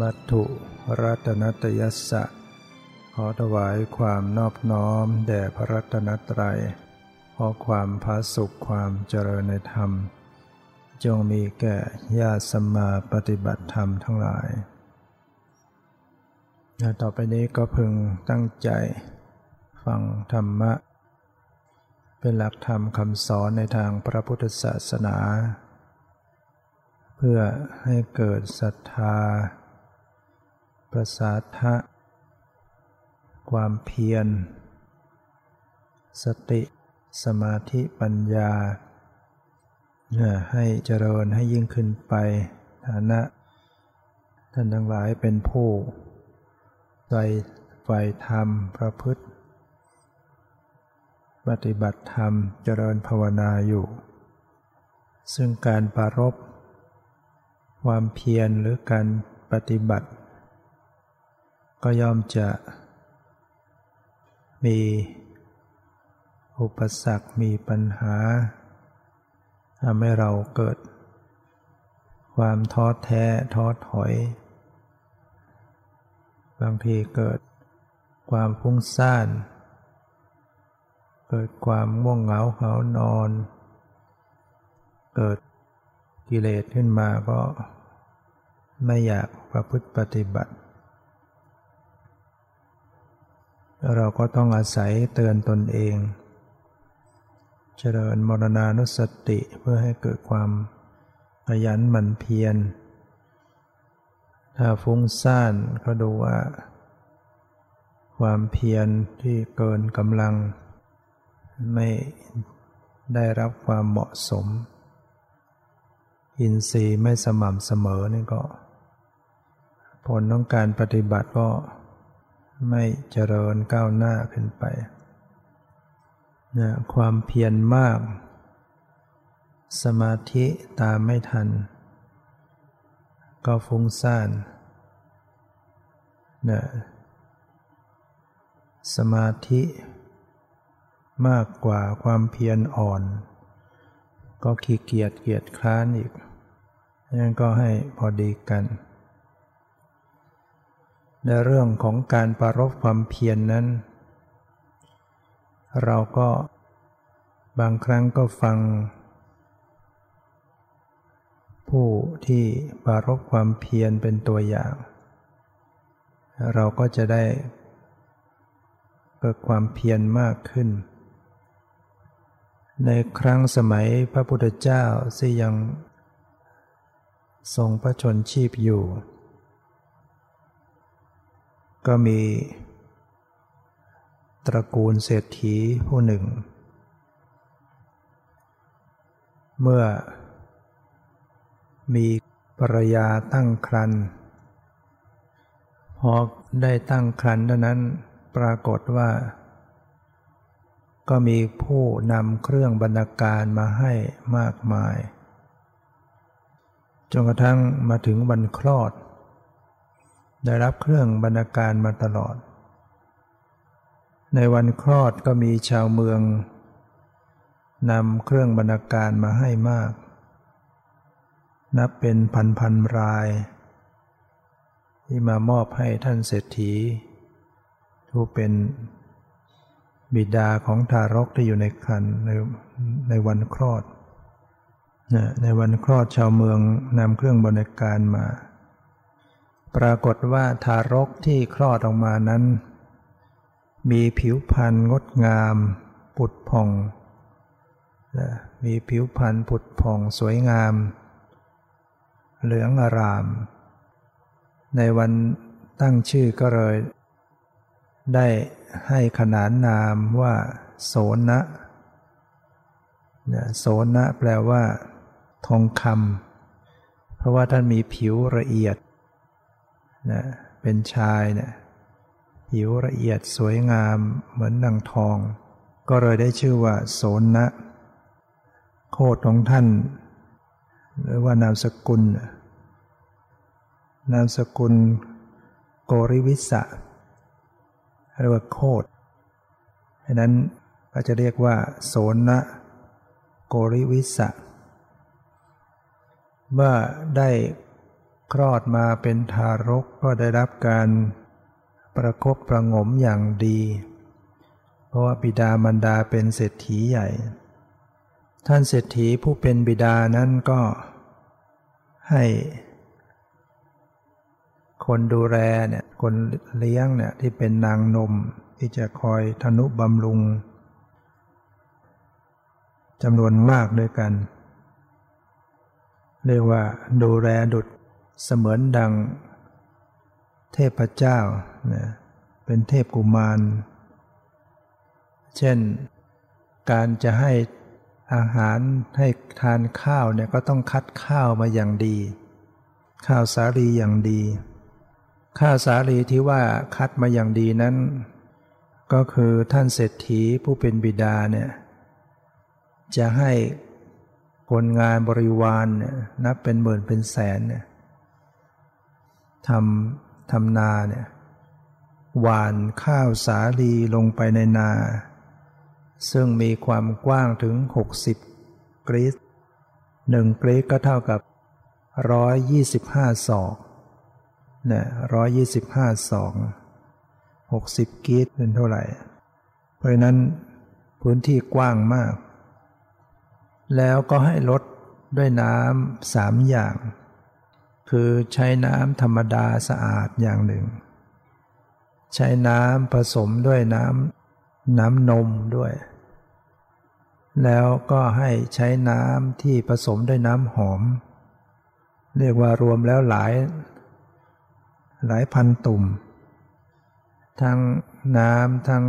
มัตถุรัตนตยัสสะ ขอถวายความนอบน้อมแด่พระรัตนตรัย ขอความพาสุขความเจริญในธรรม จงมีแก่ญาติสมมาปฏิบัติธรรมทั้งหลาย ต่อไปนี้ก็พึงตั้งใจ ฟังธรรมะ เป็นหลักธรรมคำสอนในทางพระพุทธศาสนา เพื่อให้เกิดศรัทธา ประสาทะ ความเพียร สติ สมาธิปัญญา ให้เจริญให้ยิ่งขึ้นไป ฐานะ ท่านทั้งหลายเป็นผู้ใจไฟธรรมประพฤติ ปฏิบัติธรรมเจริญภาวนาอยู่ ซึ่งการปารบความเพียรหรือการปฏิบัติ ก็ย่อมจะมีอุปสรรคมีปัญหาทำให้เราเกิด ความท้อแท้ท้อถอย บางทีเกิดความฟุ้งซ่าน เกิดความง่วงเหงาเหานอน เกิดกิเลสขึ้นมาก็ไม่อยากประพฤติปฏิบัติ เราก็ต้องอาศัยเตือนตนเอง เจริญมรณานุสติเพื่อให้เกิดความขยันหมั่นเพียร ถ้าฟุ้งซ่านก็ดูว่า ความเพียรที่เกินกำลัง ไม่ได้รับความเหมาะสม อินทรีย์ไม่สม่ำเสมอนี่ก็ ผลของการปฏิบัติก็ ไม่เจริญก้าวหน้าขึ้นไปนะความเพียรมาก สมาธิตามไม่ทัน ก็ฟุ้งซ่านนะสมาธิมากกว่าความเพียรอ่อน ก็ขี้เกียจเกียจคร้านอีกนั่นก็ให้พอดีกัน ในเรื่องของการปรารบความเพียรนนั้น เราก็บางครั้งก็ฟัง ผู้ที่ปรารบความเพียรเป็นตัวอย่าง เราก็จะได้เกิดความเพียรมากขึ้น ในครั้งสมัยพระพุทธเจ้าที่ยังทรงพระชนชีพอยู่ ก็มี ตระกูลเศรษฐีผู้หนึ่ง เมื่อ มีภรรยาตั้งครรภ์พอได้ตั้งครรภ์เท่านั้นปรากฏว่า ก็มีผู้นำเครื่องบรรณาการมาให้มากมายจนกระทั่งมาถึงวันคลอด ได้รับเครื่องบรรณาการมาตลอด ในวันคลอดก็มีชาวเมืองนำเครื่องบรรณาการมาให้มาก นับเป็นพันพันราย ที่มามอบให้ท่านเศรษฐีผู้เป็นบิดาของทารกที่อยู่ในครรภ์ในในวันคลอด ในวันคลอดชาวเมืองนำเครื่องบรรณาการมา ปรากฏว่าทารกที่คลอดออกมานั้น มีผิวพรรณงดงาม ปุดผ่อง มีผิวพรรณผุดผ่องสวยงาม เหลืองอาราม ในวันตั้งชื่อก็เลย ได้ให้ขนานนามว่าโสนะโสนะแปลว่า ทองคำเพราะว่าท่านมีผิวละเอียด นะเป็นชายเนะี่ยผิวละเอียดสวยงามเหมือนดังทอง ก็เลยได้ชื่อว่าโสนนะ โคดของท่าน หรือว่านามสกุล นามสกุลโกริวิสะเรียกว่าโคดดังนั้นก็จะเรียกว่า โสนะโกริวิสะเมื่อได้ คลอดมาเป็นทารกก็ได้รับการประคบประงมอย่างดี เพราะว่าบิดามารดาเป็นเศรษฐีใหญ่ ท่านเศรษฐีผู้เป็นบิดานั้นก็ให้ คนดูแลเนี่ยคนเลี้ยงเนี่ยที่เป็นนางนมที่จะคอยทนุบำรุงจำนวนมากด้วยกัน เรียกว่าดูแลดุด เสมือนดังเทพเจ้าเนี่ยเป็นเทพกุมาร เช่น การจะให้อาหารให้ทานข้าวเนี่ยก็ต้องคัดข้าวมาอย่างดี ข้าวสาลีอย่างดี ข้าวสาลีที่ว่าคัดมาอย่างดีนั้น ก็คือท่านเศรษฐีผู้เป็นบิดาเนี่ยจะให้คนงานบริวารเนี่ยนับเป็นหมื่นเป็นแสนเนี่ย ทำทำนาเนี่ยหวานข้าวสาลีลงไปในนา ซึ่งมีความกว้างถึง 60 กรีซหนึ่งกรีซก็เท่ากับ 125 ศอกเนี่ย125 ศอก 60 กรีซเป็นเท่าไหร่ เพราะนั้นพื้นที่กว้างมาก แล้วก็ให้ลดด้วยน้ำสามอย่าง คือใช้น้ำธรรมดาสะอาดอย่างหนึ่ง ใช้น้ำผสมด้วยน้ำน้ำนมด้วย แล้วก็ให้ใช้น้ำที่ผสมด้วยน้ำหอม เรียกว่ารวมแล้วหลาย หลายพันตุ่ม ทั้งน้ำทั้ง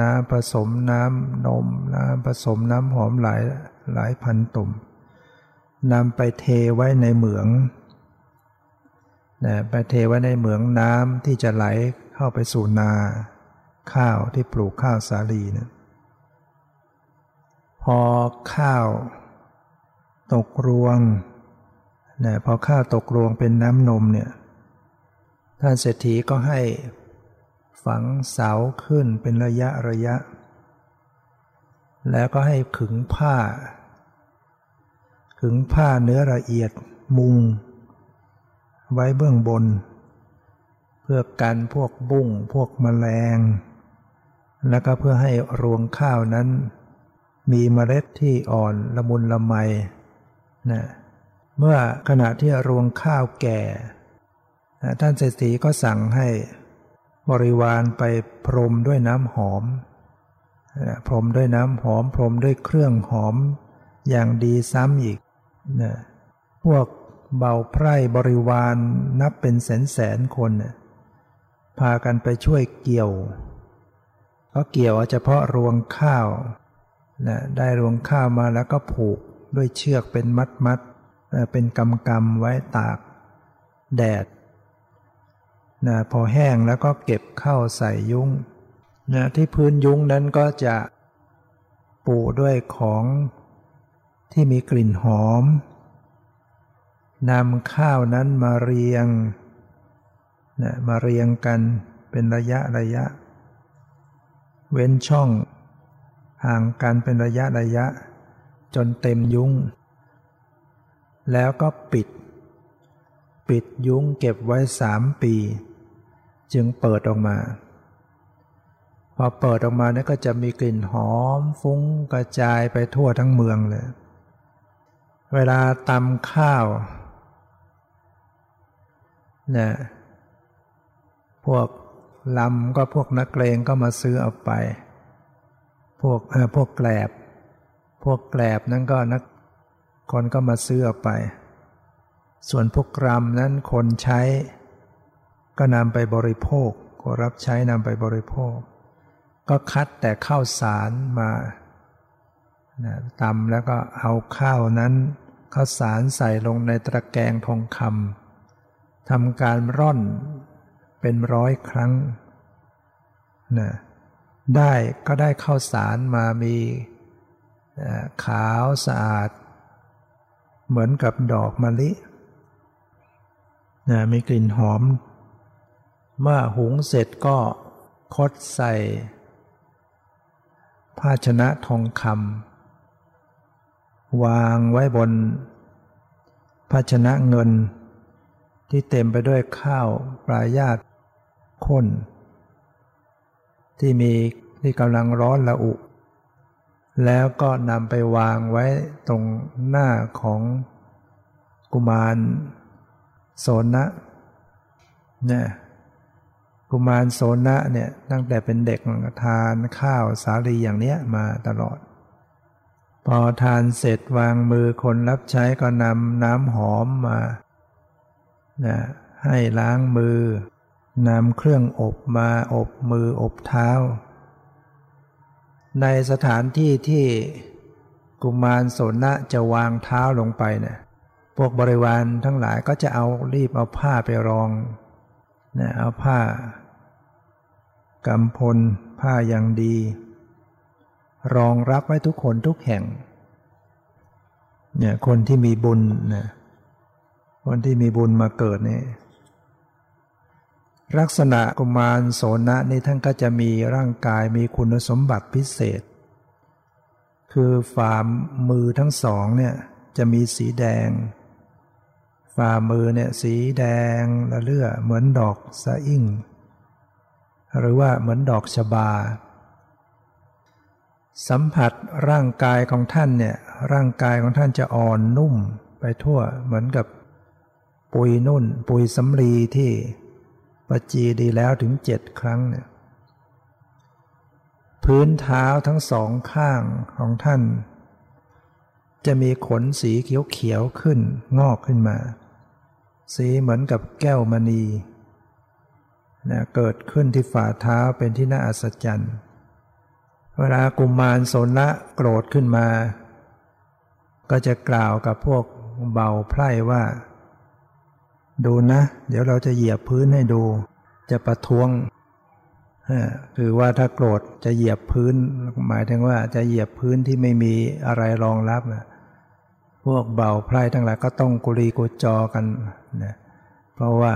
น้ำผสมน้ำนม น้ำผสมน้ำหอมหลายหลายพันตุ่มนำไปเทไว้ในเหมือง นะไปเทไว้ในเหมืองน้ำที่จะไหลเข้าไปสู่นา ข้าวที่ปลูกข้าวสาลีนะพอข้าว ตกรวงนะพอข้าวตกรวงเป็นน้ำนมเนี่ยท่านเศรษฐีก็ให้ฝังเสาขึ้นเป็นระยะระยะ แล้วก็ให้ขึงผ้า ขึงผ้าเนื้อละเอียดมุง ไว้เบื้องบน เพื่อกันพวกบุ้งพวกมแมลง แล้วก็เพื่อให้รวงข้าวนั้น มีเมล็ดที่อ่อนละมุนละไมนะเมื่อขณะที่รวงข้าวแก่ท่านเศรษฐีก็สั่งให้บริวารไปพรมด้วยน้ำหอม พรมด้วยน้ำหอม พรมด้วยเครื่องหอม อย่างดีซ้ำอีกนะพวก เบาไพร่บริวารนับเป็นแสนแสนคนนะพากันไปช่วยเกี่ยวก็เกี่ยวเฉพาะรวงข้าวนะได้รวงข้าวมาแล้วก็ผูกด้วยเชือกเป็นมัดมัดเป็นกำกำไว้ตาก แดดนะพอแห้งแล้วก็เก็บเข้าใส่ยุ้งนะที่พื้นยุ้งนั้นก็จะปูด้วยของที่มีกลิ่นหอม นำข้าวนั้นมาเรียงนะมาเรียงกันเป็นระยะระยะ เว้นช่องห่างกันเป็นระยะระยะ จนเต็มยุ้ง แล้วก็ปิด ปิดยุ้งเก็บไว้สามปี จึงเปิดออกมา พอเปิดออกมาเนี่ยก็จะมีกลิ่นหอมฟุ้งกระจายไปทั่วทั้งเมืองเลย เวลาตำข้าว นี่ยพวกลำก็พวกนักเลงก็มาซื้อเอาไป พวกเออพวกแกลบ พวกแกลบนั้นก็นักคนก็มาซื้อเอาไป ส่วนพวกกรำนั้นคนใช้ ก็นำไปบริโภคก็รับใช้นำไปบริโภค ก็คัดแต่ข้าวสารมานะตำแล้วก็เอาข้าวนั้นข้าวสารใส่ลงในตะแกรงทองคำ ทำการร่อนเป็นร้อยครั้งนะได้ก็ได้ข้าวสารมามีขาวสะอาด เหมือนกับดอกมะลินะมีกลิ่นหอม เมื่อหุงเสร็จก็คดใส่ ภาชนะทองคำวางไว้บน ภาชนะเงิน ที่เต็มไปด้วยข้าวปลายาตข้น ที่มีที่กำลังร้อนละอุ แล้วก็นำไปวางไว้ตรงหน้าของกุมารโสนะเนี่ยกุมารโสนะเนี่ยตั้งแต่เป็นเด็กทานข้าวสาลีอย่างเนี้ยมาตลอด พอทานเสร็จวางมือคนรับใช้ก็นำน้ำหอมมา นะให้ล้างมือนำเครื่องอบมาอบมืออบเท้า ในสถานที่ที่กุมารสนะจะวางเท้าลงไปเนี่ยพวกบริวารทั้งหลายก็จะเอารีบเอาผ้าไปรองนะเอาผ้ากำพลผ้าอย่างดี รองรับไว้ทุกคนทุกแห่งเนี่ยคนที่มีบุญนะ คนที่มีบุญมาเกิดนี่ลักษณะกุมารโสนะนี่ท่านก็จะมีร่างกายมีคุณสมบัติพิเศษ คือฝ่ามือทั้งสองเนี่ยจะมีสีแดง ฝ่ามือเนี่ยสีแดงละเลือเหมือนดอกสะอิ่ง หรือว่าเหมือนดอกชบา สัมผัสร่างกายของท่านเนี่ยร่างกายของท่านจะอ่อนนุ่มไปทั่วเหมือนกับ ปุยนุ่น ปุยสำลีที่ประจีดีแล้วถึงเจ็ดครั้งเนี่ยพื้นเท้าทั้งสองข้างของท่าน จะมีขนสีเขียวๆขึ้นงอกขึ้นมา สีเหมือนกับแก้วมณีนะเกิดขึ้นที่ฝ่าเท้าเป็นที่น่าอัศจรรย์ เวลากุมารสนละโกรธขึ้นมา ก็จะกล่าวกับพวกเบาไพร่ว่า ดูนะ เดี๋ยวเราจะเหยียบพื้นให้ดู จะประท้วงคือว่าถ้าโกรธจะเหยียบพื้น หมายถึงว่าจะเหยียบพื้นที่ไม่มีอะไรรองรับพวกเบาไพร่ทั้งหลายก็ต้องกุลีกุจอกันนะเพราะว่า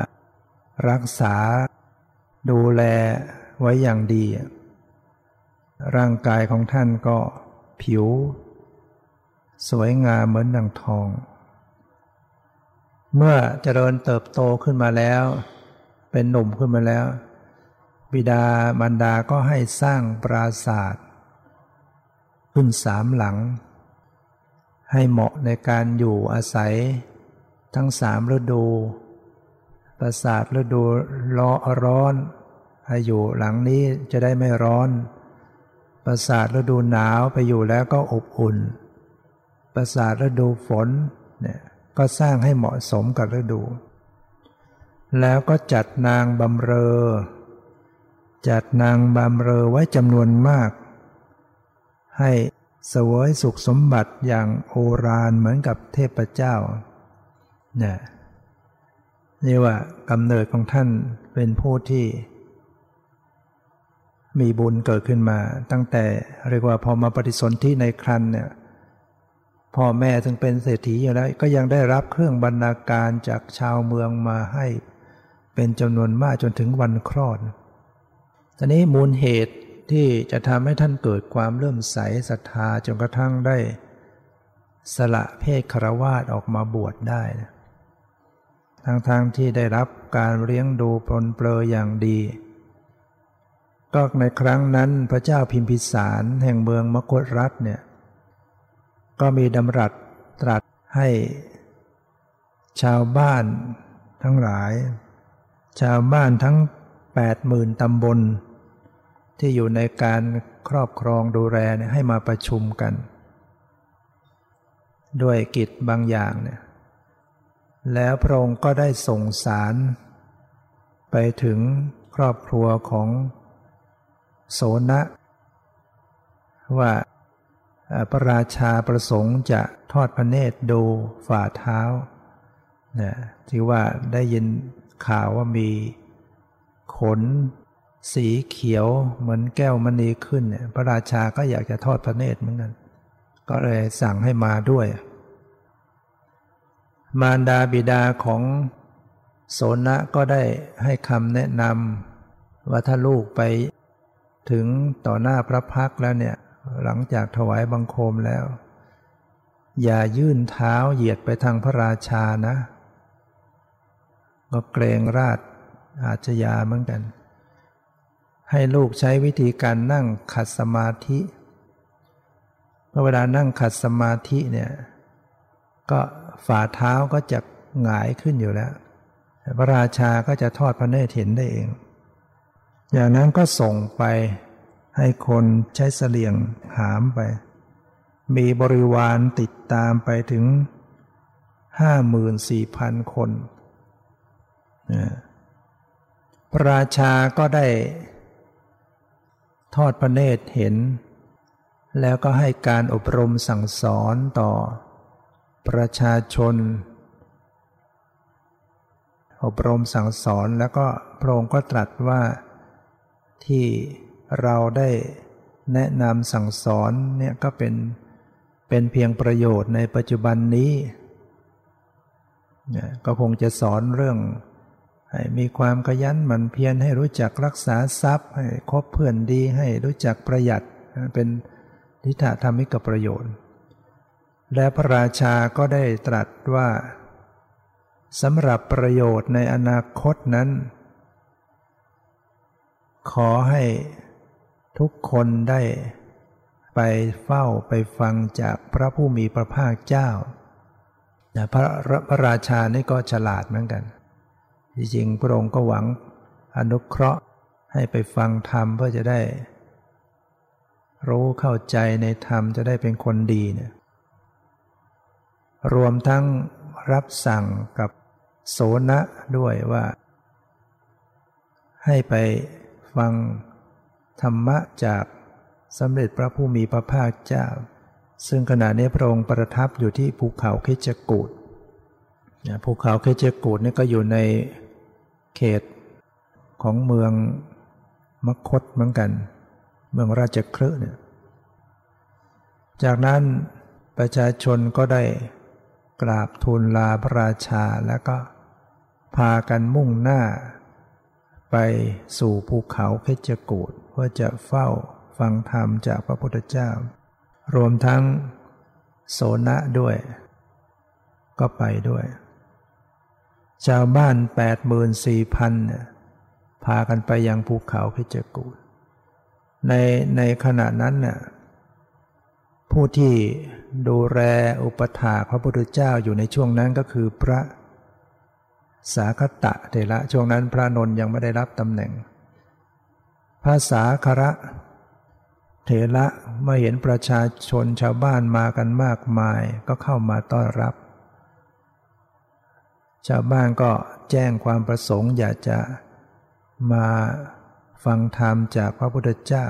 รักษาดูแลไว้อย่างดี ร่างกายของท่านก็ผิว สวยงามเหมือนดังทอง เมื่อเจริญเติบโตขึ้นมาแล้ว เป็นหนุ่มขึ้นมาแล้ว บิดามารดาก็ให้สร้างปราศาสตร์ขึ้นสามหลัง ให้เหมาะในการอยู่อาศัย ทั้งสามฤดู ปราสาทฤดูร้อร้อนให้อยู่หลังนี้จะได้ไม่ร้อน ปราสาทฤดูหนาวไปอยู่แล้วก็อบอุ่น ปราสาทฤดูฝนเนี่ย ก็สร้างให้เหมาะสมกับฤดู แล้วก็จัดนางบำเรอ จัดนางบำเรอไว้จำนวนมาก ให้สวยสุขสมบัติอย่างโอรานเหมือนกับเทพเจ้าเนี่ยนี่ว่ากำเนิดของท่านเป็นผู้ที่ มีบุญเกิดขึ้นมา ตั้งแต่เรียกว่าพอมาปฏิสนธิในครันเนี่ย พ่อแม่ถึงเป็นเศรษฐีอยู่แล้ว ก็ยังได้รับเครื่องบรรณาการจากชาวเมืองมาให้ เป็นจำนวนมากจนถึงวันคลอดตอนนี้มูลเหตุที่จะทำให้ท่านเกิดความเริ่มใสศรัทธาจนกระทั่งได้ สละเพศครวาสออกมาบวชได้ทั้งๆทที่ได้รับการเลี้ยงดูปลนเปลืออย่างดี ก็ในครั้งนั้นพระเจ้าพิมพิสารแห่งเมืองมคตรัฐเนี่ย ก็มีดำรัสตรัสให้ชาวบ้านทั้งหลาย ชาวบ้านทั้งแปดหมื่นตำบล ที่อยู่ในการครอบครองดูแลให้มาประชุมกัน ด้วยกิจบางอย่างเนี่ยแล้วพระองค์ก็ได้ส่งสาร ไปถึงครอบครัวของโสนะ ว่า พระราชาประสงค์จะทอดพระเนตรดูฝ่าเท้านะที่ว่าได้ยินข่าวว่ามีขนสีเขียวเหมือนแก้วมณีขึ้นเนี่ยพระราชาก็อยากจะทอดพระเนตรเหมือนกัน ก็เลยสั่งให้มาด้วย มารดาบิดาของโสนะก็ได้ให้คำแนะนำว่าถ้าลูกไปถึงต่อหน้าพระพักแล้วเนี่ย หลังจากถวายบังคมแล้ว อย่ายื่นเท้าเหยียดไปทางพระราชานะก็เกรงราชอาชญาเหมือนกัน ให้ลูกใช้วิธีการนั่งขัดสมาธิเมื่อเวลานั่งขัดสมาธิเนี่ย ก็ฝ่าเท้าก็จะหงายขึ้นอยู่แล้ว พระราชาก็จะทอดพระเนตรเห็นได้เอง อย่างนั้นก็ส่งไป ให้คนใช้เสลียงหามไป มีบริวารติดตามไปถึงห้าหมื่นสี่พันคน พระราชาก็ได้ ทอดพระเนตรเห็น แล้วก็ให้การอบรมสั่งสอนต่อ ประชาชน อบรมสั่งสอนแล้วก็พระองค์ก็ตรัสว่าที่ เราได้แนะนำสั่งสอนเนี่ยก็เป็นเป็นเพียงประโยชน์ในปัจจุบันนี้ก็คงจะสอนเรื่อง ให้มีความขยันหมั่นเพียรให้รู้จักรักษาทรัพย์ ให้คบเพื่อนดีให้รู้จักประหยัดเป็นทิฏฐธรรมิกประโยชน์ และพระราชาก็ได้ตรัสว่าสำหรับประโยชน์ในอนาคตนั้น ขอให้ ทุกคนได้ไปเฝ้าไปฟังจากพระผู้มีพระภาคเจ้าพระพระราชานี่ก็ฉลาดเหมือนกัน จริงๆพระองค์ก็หวังอนุเคราะห์ให้ไปฟังธรรมเพื่อจะได้ รู้เข้าใจในธรรมจะได้เป็นคนดีเนี่ยรวมทั้งรับสั่งกับโสนะด้วยว่า ให้ไปฟัง ธรรมะจากสำเร็จพระผู้มีพระภาคเจ้า ซึ่งขณะนี้พระองค์ประทับอยู่ที่ภูเขาเคจกูดภูเขาเคจกูดนี่ก็อยู่ในเขตของเมืองมคตเหมือนกัน เมืองราชครืเนี่ยจากนั้นประชาชนก็ได้กราบทูลลาพระราชาแล้วก็พากันมุ่งหน้า ไปสู่ภูเขาเพชรกูด เพื่อจะเฝ้าฟังธรรมจากพระพุทธเจ้า รวมทั้งโสนะด้วย ก็ไปด้วย ชาวบ้านแปดหมื่นสี่พันพากันไปยังภูเขาเพชรกูดในในขณะนั้นน่ยผู้ที่ดูแลอุปถาพระพุทธเจ้าอยู่ในช่วงนั้นก็คือพระสาคตะเถระช่วงนั้นพระนนยังไม่ได้รับตำแหน่ง ภาษาคระเถระเมื่อเห็นประชาชนชาวบ้านมากันมากมายก็เข้ามาต้อนรับ ชาวบ้านก็แจ้งความประสงค์อยากจะมาฟังธรรมจากพระพุทธเจ้า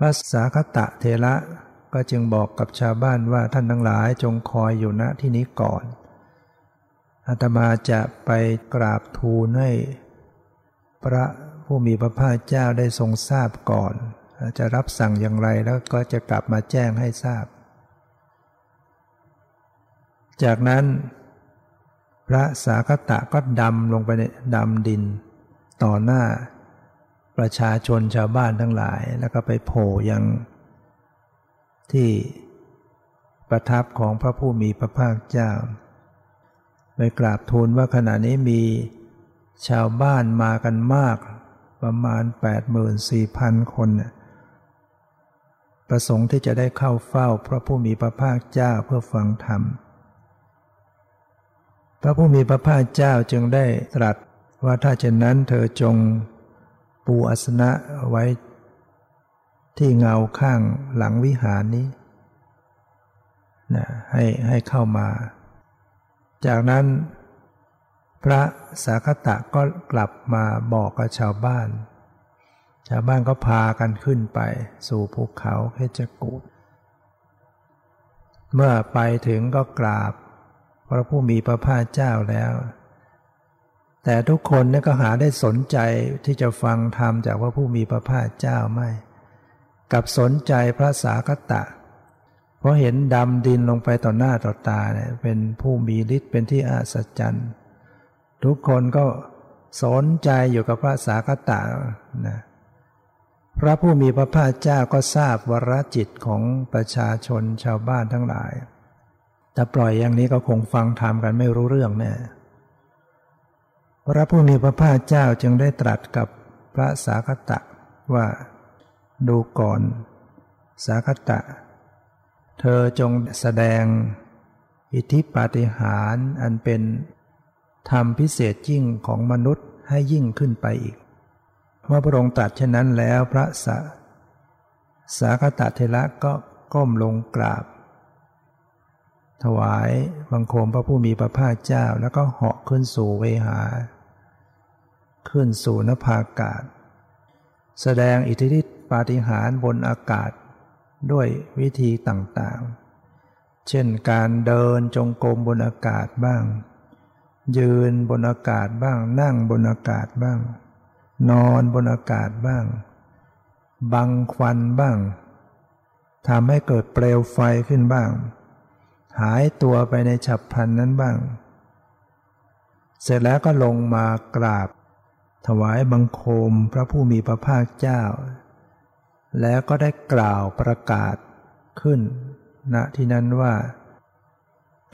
ภาษาคตะเทระก็จึงบอกกับชาวบ้านว่าท่านทั้งหลายจงคอยอยู่ณที่นี้ก่อนอาตมาจะไปกราบทูลให้พระ ผู้มีพระภาคเจ้าได้ทรงทราบก่อน จะรับสั่งอย่างไรแล้วก็จะกลับมาแจ้งให้ทราบ จากนั้น พระสาคตะก็ดำลงไปในดำดิน ต่อหน้า ประชาชนชาวบ้านทั้งหลาย แล้วก็ไปโผล่ยังที่ประทับของพระผู้มีพระภาคเจ้า ไปกราบทูลว่าขณะนี้มีชาวบ้านมากันมาก ประมาณ 84,000 คนประสงค์ที่จะได้เข้าเฝ้าพระผู้มีพระภาคเจ้าเพื่อฟังธรรม พระผู้มีพระภาคเจ้าจึงได้ตรัสว่าถ้าเช่นนั้นเธอจงปูอัสนะไว้ ที่เงาข้างหลังวิหารนี้นะให้ให้เข้ามา จากนั้น พระสาคตะก็กลับมาบอกกับชาวบ้าน ชาวบ้านก็พากันขึ้นไปสู่ภูเขาเพชรกูดเมื่อไปถึงก็กราบ พระผู้มีพระภาคเจ้าแล้ว แต่ทุกคนนี่ก็หาได้สนใจที่จะฟังธรรมจากพระผู้มีพระภาคเจ้าไม่กับสนใจพระสาคตะ เพราะเห็นดำดินลงไปต่อหน้าต่อตาเนี่ยเป็นผู้มีฤทธิ์เป็นที่อัศจรรย์ ทุกคนก็สนใจอยู่กับพระสาคตะนะพระผู้มีพระภาคเจ้าก็ทราบวรจิตของประชาชนชาวบ้านทั้งหลายแต่ปล่อยอย่างนี้ก็คงฟังธรรมกันไม่รู้เรื่องแน่พระผู้มีพระภาคเจ้าจึงได้ตรัสกับพระสาคตะว่าดูก่อน สาคตะ เธอจงแสดงอิทธิปาฏิหาริย์อันเป็น ธรรมพิเศษยิ่งของมนุษย์ให้ยิ่งขึ้นไปอีก เมื่อพระองค์ตรัสเช่นนั้นแล้วพระสาสาคตะเทระก็ก้มลงกราบ ถวายบังคมพระผู้มีพระภาคเจ้าแล้วก็เหาะขึ้นสู่เวหา ขึ้นสู่นภาอากาศ แสดงอิทธิฤทธิปาฏิหาริย์บนอากาศด้วยวิธีต่างๆ เช่นการเดินจงกรมบนอากาศบ้าง ยืนบนอากาศบ้าง นั่งบนอากาศบ้าง นอนบนอากาศบ้าง บังควันบ้างทำให้เกิดเปลวไฟขึ้นบ้าง หายตัวไปในฉับพลันนั้นบ้าง เสร็จแล้วก็ลงมากราบ ถวายบังคมพระผู้มีพระภาคเจ้า แล้วก็ได้กล่าวประกาศขึ้นณที่นั้นว่า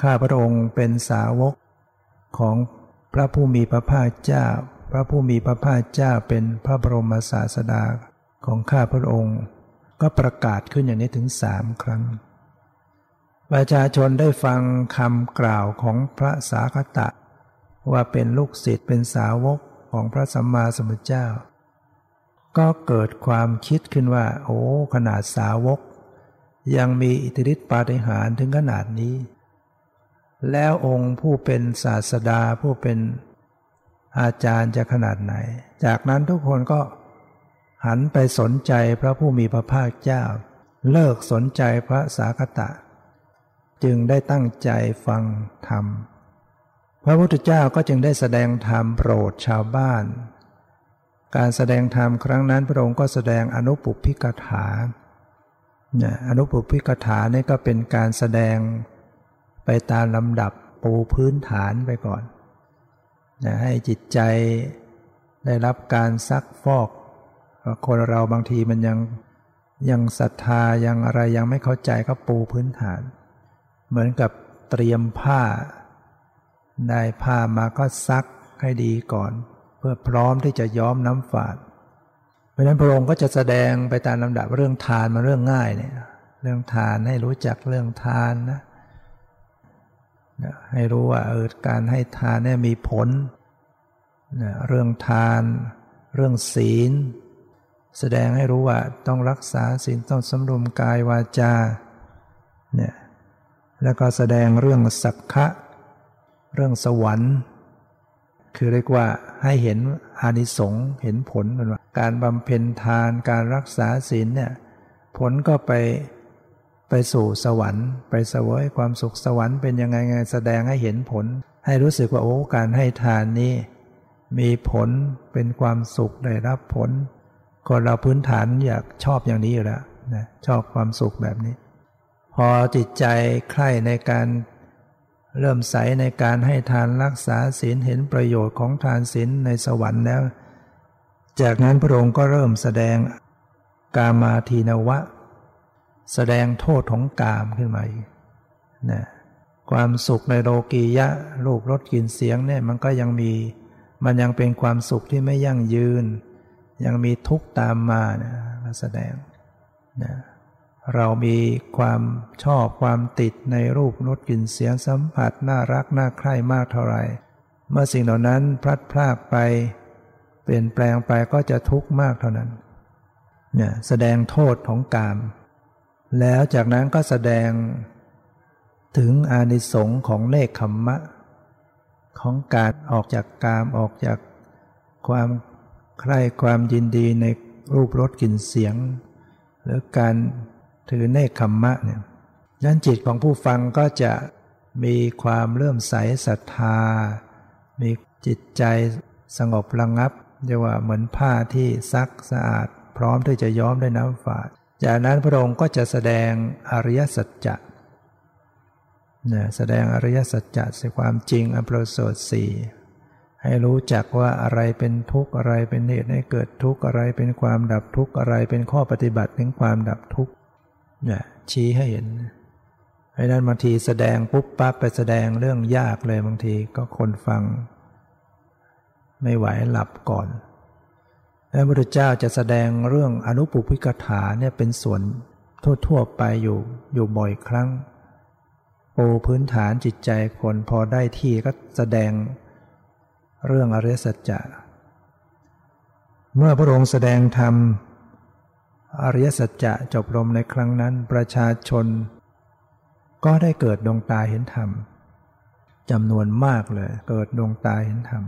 ข้าพระองค์เป็นสาวก ของพระผู้มีพระภาคเจ้า พระผู้มีพระภาคเจ้าเป็นพระบรมศาสดาของข้าพระองค์ ก็ประกาศขึ้นอย่างนี้ถึงสามครั้ง ประชาชนได้ฟังคำกล่าวของพระสาคตะ ว่าเป็นลูกศิษย์เป็นสาวกของพระสัมมาสัมพุทธเจ้า ก็เกิดความคิดขึ้นว่า โอ้ขนาดสาวก ยังมีอิทธิฤทธิปาฏิหาริย์ถึงขนาดนี้ แล้วองค์ผู้เป็นศาสดาผู้เป็นอาจารย์จะขนาดไหน จากนั้นทุกคนก็หันไปสนใจพระผู้มีพระภาคเจ้า เลิกสนใจพระสาคตะ จึงได้ตั้งใจฟังธรรม พระพุทธเจ้าก็จึงได้แสดงธรรมโปรดชาวบ้าน การแสดงธรรมครั้งนั้นพระองค์ก็แสดงอนุปุพิกถาเนี่ยอนุปุพิกถานี่ก็เป็นการแสดง ไปตามลำดับปูพื้นฐานไปก่อนนะให้จิตใจได้รับการซักฟอกคนเราบางทีมันยังยังศรัทธายังอะไรยังไม่เข้าใจก็ปูพื้นฐาน เหมือนกับเตรียมผ้า ได้ผ้ามาก็ซักให้ดีก่อน เพื่อพร้อมที่จะย้อมน้ำฝาด เพราะนั้นพระองค์ก็จะแสดงไปตามลำดับเรื่องทานมาเรื่องง่ายเนี่ยเรื่องทานให้รู้จักเรื่องทานนะ ให้รู้ว่าเออการให้ทานเนี่ยมีผลเรื่องทาน เรื่องศีล แสดงให้รู้ว่าต้องรักษาศีลต้องสำรวมกายวาจาเนี่ยแล้วก็แสดงเรื่องสักขะ เรื่องสวรรค์ คือเรียกว่าให้เห็นอานิสงส์เห็นผลมันว่าการบำเพ็ญทานการรักษาศีลเนี่ยผลก็ไป ไปสู่สวรรค์ ไปเสวยความสุขสวรรค์เป็นยังไงไงแสดงให้เห็นผล ให้รู้สึกว่าโอ้การให้ทานนี้ มีผลเป็นความสุขได้รับผลคนเราพื้นฐานอยากชอบอย่างนี้อยู่แล้วนะชอบความสุขแบบนี้ พอจิตใจใคร่ในการเริ่มใสในการให้ทานรักษาศีลเห็นประโยชน์ของทานศีลในสวรรค์แล้ว จากนั้นพระองค์ก็เริ่มแสดงกามาทีนวะ แสดงโทษของกามขึ้นมานะความสุขในโลกียะรูปรสกลิ่นเสียงเนี่ยมันก็ยังมี มันยังเป็นความสุขที่ไม่ยั่งยืน ยังมีทุกข์ตามมานะมาแสดงนะเรามีความชอบความติดในรูปนดกลิ่นเสียงสัมผัสน่ารักน่าใคร่มากเท่าไหร่ เมื่อสิ่งเหล่านั้นพลัดพรากไป เปลี่ยนแปลงไปก็จะทุกข์มากเท่านั้นเนี่ยแสดงโทษของกาม แล้วจากนั้นก็แสดงถึงอานิสงส์ของเนคขมมะ ของการออกจากกามออกจากความใคร่ความยินดีในรูปรสกลิ่นเสียง หรือการถือเนคขมมะเนี่ยนั้นจิตของผู้ฟังก็จะมีความเลื่อมใสศรัทธา มีจิตใจสงบระงับเรียกว่าเหมือนผ้าที่ซักสะอาด พร้อมที่จะย้อมด้วยน้ำฝาด จากนั้นพระองค์ก็จะแสดงอริยสัจจะนี่ยแสดงอริยสัจจะสความจริงอันประเสริฐสี่ให้รู้จักว่าอะไรเป็นทุกข์อะไรเป็นเหตุให้เกิดทุกข์อะไรเป็นความดับทุกข์อะไรเป็นข้อปฏิบัติถึงความดับทุกข์เนี่ยชี้ให้เห็นไอ้นั้นบางทีแสดงปุ๊บปั๊บไปแสดงเรื่องยากเลยบางทีก็คนฟัง ไม่ไหวหลับก่อน พระพุทธเจ้าจะแสดงเรื่องอนุปุพิกถาเนี่ยเป็นส่วนทั่ว ๆ ไปอยู่อยู่บ่อยครั้งปูพื้นฐานจิตใจคนพอได้ที่ก็แสดงเรื่องอริยสัจจะเมื่อพระองค์แสดงธรรม อริยสัจจะจบลงในครั้งนั้นประชาชน ก็ได้เกิดดวงตาเห็นธรรมจำนวนมากเลยเกิดดวงตาเห็นธรรม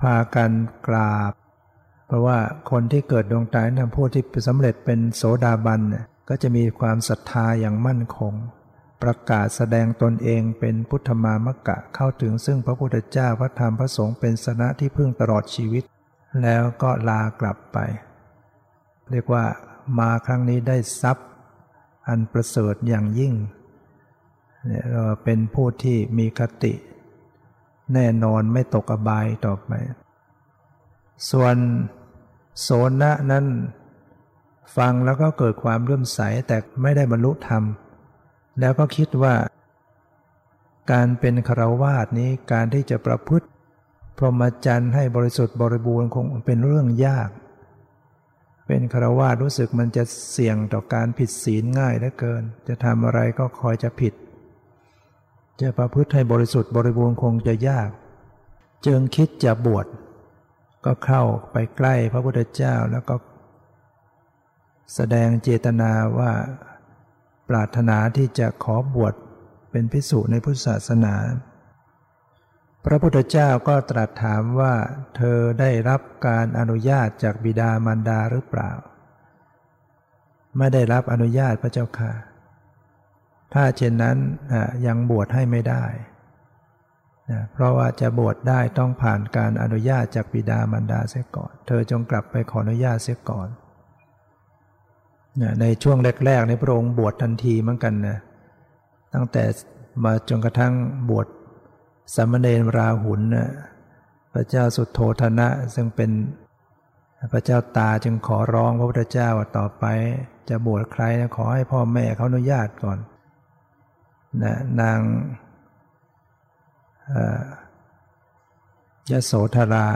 พากันกราบ เพราะว่าคนที่เกิดดวงตาเนธรรมผู้ที่สำเร็จเป็นโสดาบันเนี่ยก็จะมีความศรัทธาอย่างมั่นคง ประกาศแสดงตนเองเป็นพุทธมามกะเข้าถึงซึ่งพระพุทธเจ้าพระธรรมพระสงฆ์เป็นสนะที่พึ่งตลอดชีวิต แล้วก็ลากลับไป เรียกว่ามาครั้งนี้ได้ทรัพย์ อันประเสริฐอย่างยิ่งเนี่ยเราเป็นผู้ที่มีคติ แน่นอนไม่ตกอบายต่อไป ส่วน โสนะนั้นฟังแล้วก็เกิดความเรื่มใสแต่ไม่ได้บรรลุธรรม แล้วก็คิดว่า การเป็นคารวาสนี้การที่จะประพฤติ พรหมจรรย์ให้บริสุทธิ์บริบูรณ์คงเป็นเรื่องยาก เป็นคารวาสรู้สึกมันจะเสี่ยงต่อการผิดศีลง่ายเหลือเกิน จะทำอะไรก็คอยจะผิด จะประพฤติให้บริสุทธิ์บริบูรณ์คงจะยาก จึงคิดจะบวช ก็เข้าไปใกล้พระพุทธเจ้าแล้วก็ แสดงเจตนาว่าปรารถนาที่จะขอบวชเป็นพิสุในพุทธศาสนา พระพุทธเจ้าก็ตรัสถามว่า เธอได้รับการอนุญาตจากบิดามารดาหรือเปล่า ไม่ได้รับอนุญาตพระเจ้าค่ะ ถ้าเช่นนั้นยังบวชให้ไม่ได้ เพราะว่าจะบวชได้ต้องผ่านการอนุญาตจากบิดามารดาเสียก่อน เธอจงกลับไปขออนุญาตเสียก่อนในช่วงแรกๆในพระองค์บวชทันทีเหมือนกันนะตั้งแต่มาจนกระทั่งบวชสามเณรราหุลนะพระเจ้าสุดโทธนะซึ่งเป็นพระเจ้าตาจึงขอร้องพระพุทธเจ้าว่าต่อไป จะบวชใครนะขอให้พ่อแม่เขาอนุญาตก่อนนะนาง ยโสธรา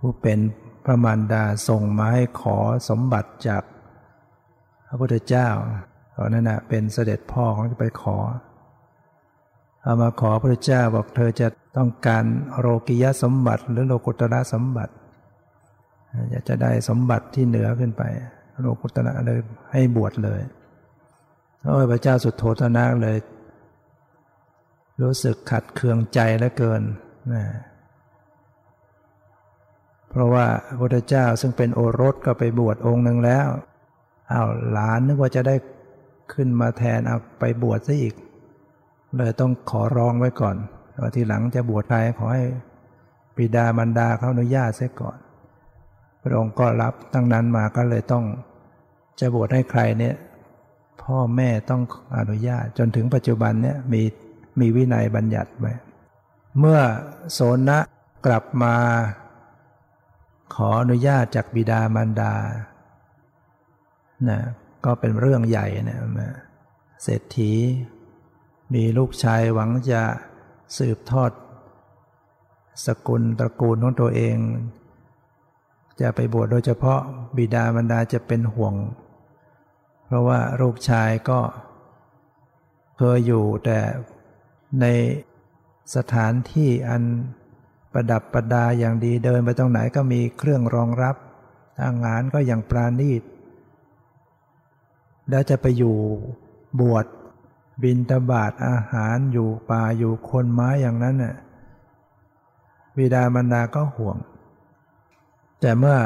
ผู้เป็นพระมารดาส่งมาให้ขอสมบัติจากพระพุทธเจ้าตอนนั้นนะเป็นเสด็จพ่อของจะไปขอ เอามาขอพระพุทธเจ้าบอกเธอจะต้องการโรกิยสมบัติ หรือโลกุตระสมบัติอยากจะได้สมบัติที่เหนือขึ้นไป โลกุตระเลยให้บวชเลยพระเจ้าสุดโทธนะเลย รู้สึกขัดเคืองใจเหลือเกินนะเพราะว่าพระพุทธเจ้าซึ่งเป็นโอรสก็ไปบวชองค์หนึ่งแล้วอา้าวหลานนึกว่าจะได้ขึ้นมาแทนเอาไปบวชซะอีก เลยต้องขอร้องไว้ก่อนว่าทีหลังจะบวชใครขอให้ปิดาบรรดาเขาอนุญาตเสียก่อน พระองค์ก็รับตั้งนั้นมาก็เลยต้องจะบวชให้ใครเนี่ย พ่อแม่ต้องอนุญาตจนถึงปัจจุบันเนี่ยมี มีวินัยบัญญัติไว้ เมื่อโสนะกลับมา ขออนุญาตจากบิดามารดานะก็เป็นเรื่องใหญ่นะเศรษฐี มีลูกชายหวังจะสืบทอด สกุลตระกูลของตัวเอง จะไปบวชโดยเฉพาะบิดามารดาจะเป็นห่วง เพราะว่าลูกชายก็เคยอยู่แต่ ในสถานที่อันประดับประดาอย่างดีเดินไปตรงไหนก็มีเครื่องรองรับ อาหารก็อย่างปราณีต แล้วจะไปอยู่บวชบินตบาทอาหารอยู่ป่าอยู่คนไม้อย่างนั้นน่ะบิดามารดาก็ห่วง แต่เมื่อ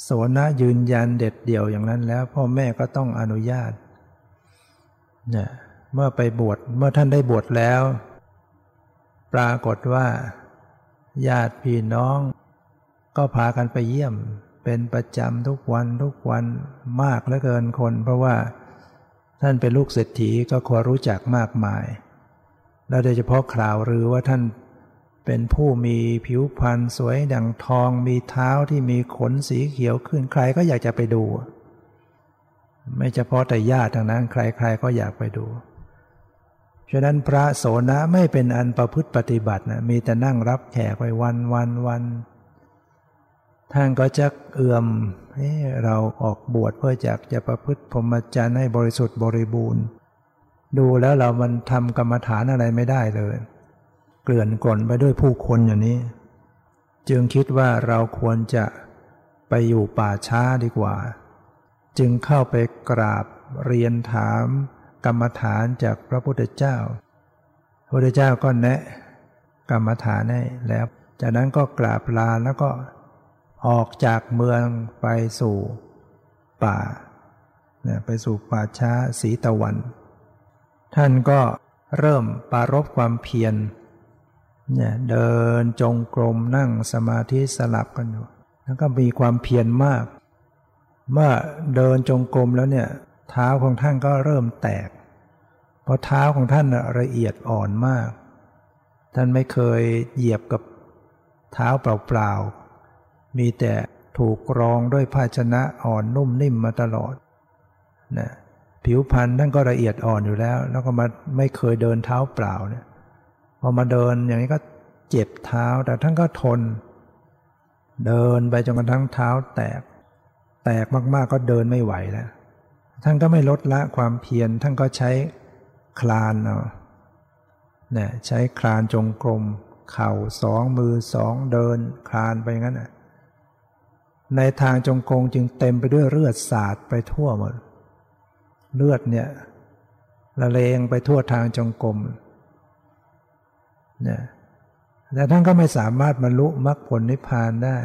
โสนะยืนยันเด็ดเดี่ยวอย่างนั้นแล้ว พ่อแม่ก็ต้องอนุญาตเนี่ย เมื่อไปบวชเมื่อท่านได้บวชแล้ว ปรากฏว่า ญาติพี่น้อง ก็พากันไปเยี่ยม เป็นประจำทุกวันทุกวันมากเหลือเกินคน เพราะว่าท่านเป็นลูกเศรษฐีก็ควรรู้จักมากมาย แล้วโดยเฉพาะข่าวหรือว่าท่านเป็นผู้มีผิวพรรณสวยดังทองมีเท้าที่มีขนสีเขียวขึ้นใครก็อยากจะไปดู ไม่เฉพาะแต่ญาติทางนั้น ใครๆก็อยากไปดู ฉะนั้นพระโสนะไม่เป็นอันประพฤติปฏิบัตินะมีแต่นั่งรับแขกไปวันวันวันท่านก็จะเอื่อมเเราออกบวชเพื่อจากจะประพฤติพรหมจรรย์ให้บริสุทธิ์บริบูรณ์ ดูแล้วเรามันทำกรรมฐานอะไรไม่ได้เลย เกลื่อนกล่นไปด้วยผู้คนอย่างนี้ จึงคิดว่าเราควรจะไปอยู่ป่าช้าดีกว่า จึงเข้าไปกราบเรียนถาม กรรมฐานจากพระพุทธเจ้า พระพุทธเจ้าก็แนะ กรรมฐานให้แล้ว จากนั้นก็กราบลาแล้วก็ออกจากเมืองไปสู่ป่าไปสู่ป่าช้าสีตะวัน ท่านก็เริ่มปารบความเพียรเนี่ยเดินจงกรมนั่งสมาธิสลับกันอยู่ แล้วก็มีความเพียรมาก เมื่อเดินจงกรมแล้วเนี่ย เท้าของท่านก็เริ่มแตก เพราะเท้าของท่านละเอียดอ่อนมาก ท่านไม่เคยเหยียบกับเท้าเปล่าๆ มีแต่ถูกรองด้วยภาชนะอ่อนนุ่มนิ่มมาตลอดนะผิวพรรณท่านก็ละเอียดอ่อนอยู่แล้ว แล้วก็มาไม่เคยเดินเท้าเปล่าเนี่ยพอมาเดินอย่างนี้ก็เจ็บเท้าแต่ท่านก็ทน เดินไปจนกระทั่งเท้าแตก แตกมากๆก็เดินไม่ไหวแล้ว ท่านก็ไม่ลดละความเพียรท่านก็ใช้คลานเอาเนี่ยใช้คลานจงกรมเข่าสองมือสองเดินคลานไปงั้นน่ะในทางจงกรมจึงเต็มไปด้วยเลือดสาดไปทั่วหมดเลือดเนี่ยละเลงไปทั่วทางจงกรมเนี่ยแต่ท่านก็ไม่สามารถบรรลุมรรคผลนิพพานได้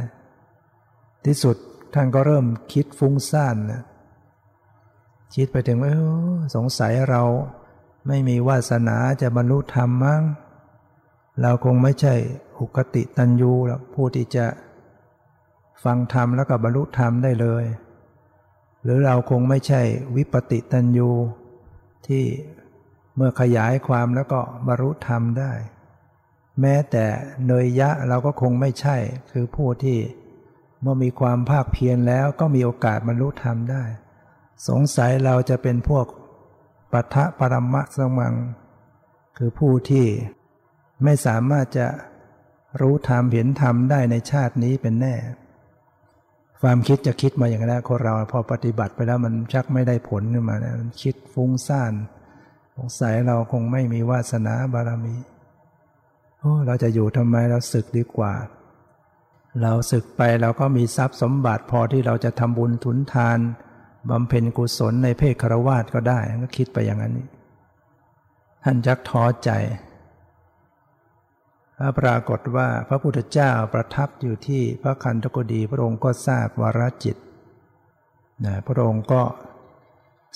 ที่สุดท่านก็เริ่มคิดฟุ้งซ่านนะ คิดไปถึงว่าสงสัยเราไม่มีวาสนาจะบรรลุธรรมมั้ง เราคงไม่ใช่อุกติตันยูแล้วผู้ที่จะฟังธรรมแล้วก็บรรลุธรรมได้เลย หรือเราคงไม่ใช่วิปติตันยูที่เมื่อขยายความแล้วก็บรรลุธรรมได้ แม้แต่เนยยะเราก็คงไม่ใช่คือผู้ที่เมื่อมีความภาคเพียรแล้วก็มีโอกาสบรรลุธรรมได้ สงสัยเราจะเป็นพวกปัทะปรมะสมัง คือผู้ที่ไม่สามารถจะรู้ธรรมเห็นธรรมได้ในชาตินี้เป็นแน่ ความคิดจะคิดมาอย่างนั้นคนเราพอปฏิบัติไปแล้วมันชักไม่ได้ผลขึ้นมานะมันคิดฟุ้งซ่านสงสัยเราคงไม่มีวาสนาบารมีโอ้เราจะอยู่ทำไมเราศึกดีกว่า เราศึกไปเราก็มีทรัพย์สมบัติพอที่เราจะทำบุญทุนทาน บำเพ็ญกุศลในเพศคารวาสก็ได้ก็คิดไปอย่างนั้น ท่านจักท้อใจปรากฏว่าพระพุทธเจ้าประทับอยู่ที่พระคันธกุฎีพระองค์ก็ทราบวรจิตนะพระองค์ก็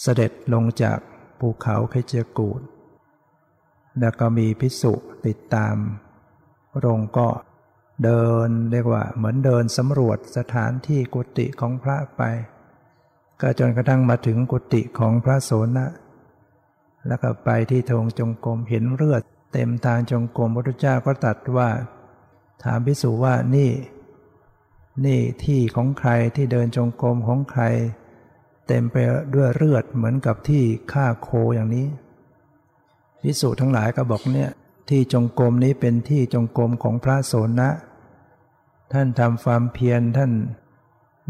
เสด็จลงจากภูเขาเคเจกูดแล้วก็มีพิสุติดตาม พระองค์ก็เดินเรียกว่าเหมือนเดินสำรวจสถานที่กุฏิของพระไป ก็จนกระทั่งมาถึงกุฏิของพระโสนะ แล้วก็ไปที่ทงจงกรมเห็นเลือด เต็มทางจงกรมพระพุทธเจ้าก็ตัดว่า ถามพิสูจว่านี่ นี่ที่ของใครที่เดินจงกรมของใคร เต็มไปด้วยเลือดเหมือนกับที่ฆ่าโคอย่างนี้พิสูจทั้งหลายก็บอกเนี่ยที่จงกรมนี้เป็นที่จงกรมของพระโสนะ ท่านทำความเพียรท่าน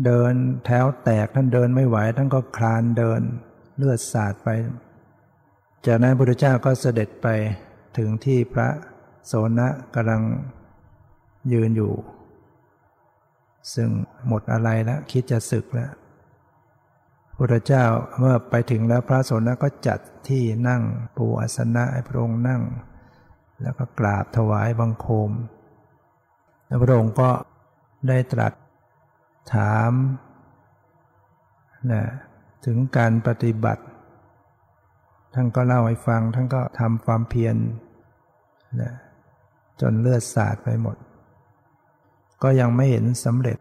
เดินแถวแตกท่านเดินไม่ไหวท่านก็คลานเดินเลือดสาดไป จากนั้นพระพุทธเจ้าก็เสด็จไปถึงที่พระโสนะกำลังยืนอยู่ ซึ่งหมดอะไรแล้วคิดจะศึกแล้วพระเจ้าเมื่อไปถึงแล้วพระโสนะก็จัดที่นั่งปูอาสนะให้พระองค์นั่ง แล้วก็กราบถวายบังคม แล้วพระองค์ก็ได้ตรัส ถามนะถึงการปฏิบัติ ท่านก็เล่าให้ฟัง ท่านก็ทำความเพียรนะจนเลือดสาดไปหมด ก็ยังไม่เห็นสำเร็จ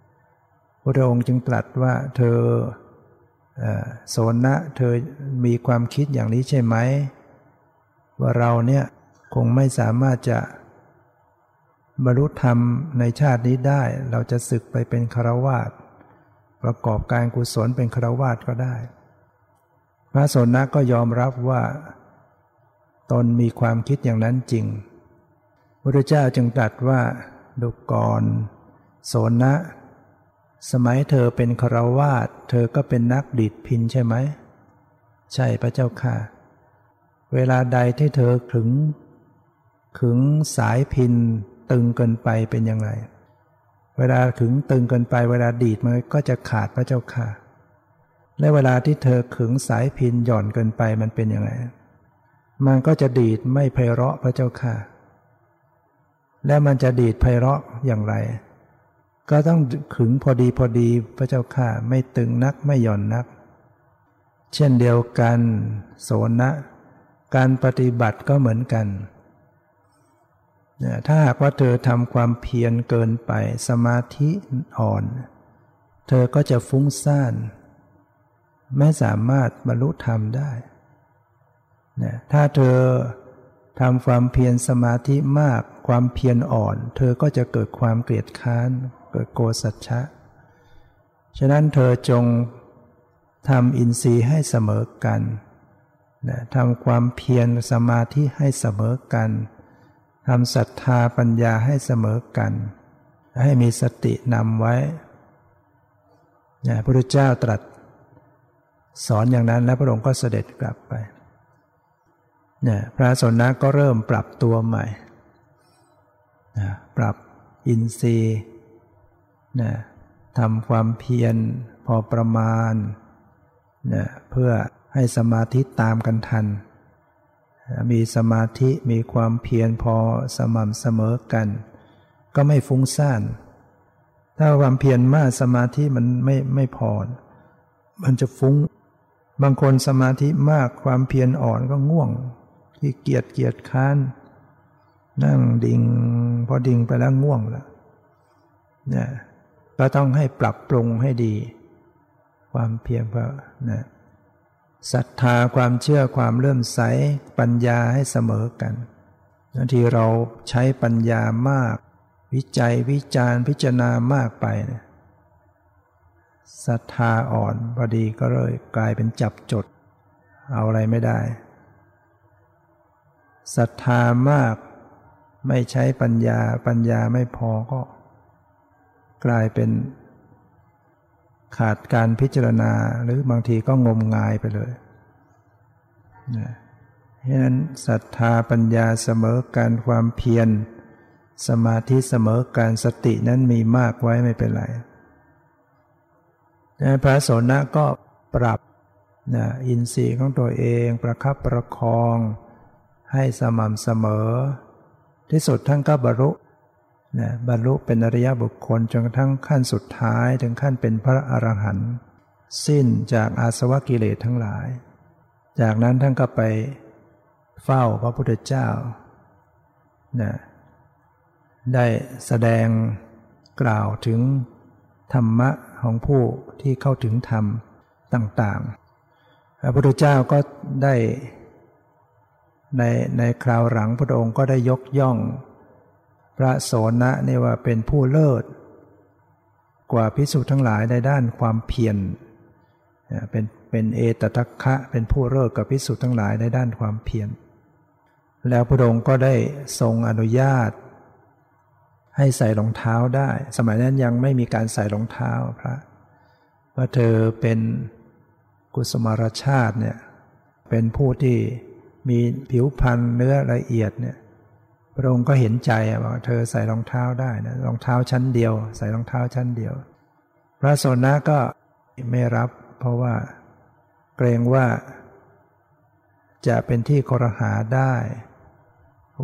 พระองค์จึงตรัสว่าเธอโสนนะเธอมีความคิดอย่างนี้ใช่ไหม ว่าเราเนี่ยคงไม่สามารถจะ บรรลุธรรมในชาตินี้ได้ เราจะศึกไปเป็นคารวาสประกอบการกุศลเป็นคารวาสก็ได้ พระสนนะก็ยอมรับว่า ตนมีความคิดอย่างนั้นจริงพระเจ้าจึงตรัสว่าดูก่อนโสนะ สมัยเธอเป็นคราวาสเธอก็เป็นนักดิดพินใช่ไหม ใช่พระเจ้าค่ะ เวลาใดที่เธอขึง ขึงสายพิน ตึงเกินไปเป็นยังไง เวลาขึงตึงเกินไปเวลาดีดมันก็จะขาดพระเจ้าค่ะ และเวลาที่เธอขึงสายพินหย่อนเกินไปมันเป็นยังไง มันก็จะดีดไม่ไพเราะพระเจ้าค่ะ แล้วมันจะดีดไพเราะอย่างไร ก็ต้องขึงพอดีพอดีพระเจ้าค่ะ ไม่ตึงนักไม่หย่อนนัก เช่นเดียวกัน โสนะการปฏิบัติก็เหมือนกัน ถ้าหากว่าเธอทำความเพียรเกินไปสมาธิอ่อน เธอก็จะฟุ้งซ่าน ไม่สามารถบรรลุธรรมได้ถ้าเธอทำความเพียรสมาธิมากความเพียรอ่อน เธอก็จะเกิดความเกลียดค้าน เกิดโกสัจฉะฉะนั้นเธอจงทำอินทรีย์ให้เสมอกันนะทำความเพียรสมาธิให้เสมอกัน ทำศรัทธาปัญญาให้เสมอกัน ให้มีสตินำไว้นะพระพุทธเจ้าตรัส สอนอย่างนั้นแล้วพระองค์ก็เสด็จกลับไปนี่ยพระสนนะก็เริ่มปรับตัวใหม่นะปรับอินทรีย์นะทำความเพียรพอประมาณนะเพื่อให้สมาธิตามกันทัน มีสมาธิมีความเพียรพอสม่ำเสมอกัน ก็ไม่ฟุ้งซ่าน ถ้าความเพียรมากสมาธิมันไม่ไม่พอ มันจะฟุ้ง บางคนสมาธิมากความเพียรอ่อนก็ง่วงขี้เกียจเกียจค้าน นั่งดิ่งพอดิ่งไปแล้วง่วงแล้วเนี่ยก็ต้องให้ปรับปรุงให้ดี ความเพียรก็นะ ศรัทธาความเชื่อความเลื่อมใสปัญญาให้เสมอกันบางทีเราใช้ปัญญามาก วิจัยวิจารพิจารณามากไปเนี่ยศรัทธาอ่อนพอดีก็เลยกลายเป็นจับจด เอาอะไรไม่ได้ศรัทธามาก ไม่ใช้ปัญญาปัญญาไม่พอก็ กลายเป็น ขาดการพิจารณาหรือบางทีก็งมงายไปเลยนะเพราะนั้นศรัทธาปัญญาเสมอการความเพียร สมาธิเสมอการสตินั้นมีมากไว้ไม่เป็นไรพระโสนะก็ปรับนะอินทรีย์ของตัวเองประคับประคอง ให้สม่ำเสมอ ที่สุดท่านก็บรรลุ นะบรรลุเป็นอริยบุคคลจนกระทั่งขั้นสุดท้ายถึงขั้นเป็นพระอรหันต์สิ้นจากอาสวะกิเลสทั้งหลาย จากนั้นท่านก็ไปเฝ้าพระพุทธเจ้านะได้แสดงกล่าวถึงธรรมะของผู้ที่เข้าถึงธรรมต่างๆ พระพุทธเจ้าก็ได้ในในคราวหลังพระองค์ก็ได้ยกย่อง ระโสนะนี่ว่าเป็นผู้เลิศ กว่าพิสุทั้งหลายในด้านความเพียรเป็นเป็นเอตทัคคะเป็นผู้เลิศกับพิสุทั้งหลายในด้านความเพียรแล้วพระองค์ก็ได้ทรงอนุญาต ให้ใส่รองเท้าได้ สมัยนั้นยังไม่มีการใส่รองเท้าพระว่าเธอเป็นกุสมารชาติเนี่ยเป็นผู้ที่มีผิวพรรณเนื้อละเอียดเนี่ย ระองค์ก็เห็นใจว่าเธอใส่รองเท้าได้นะรองเท้าชั้นเดียว ใส่รองเท้าชั้นเดียว พระสนะก็ไม่รับ เพราะว่า เกรงว่า จะเป็นที่ครหาได้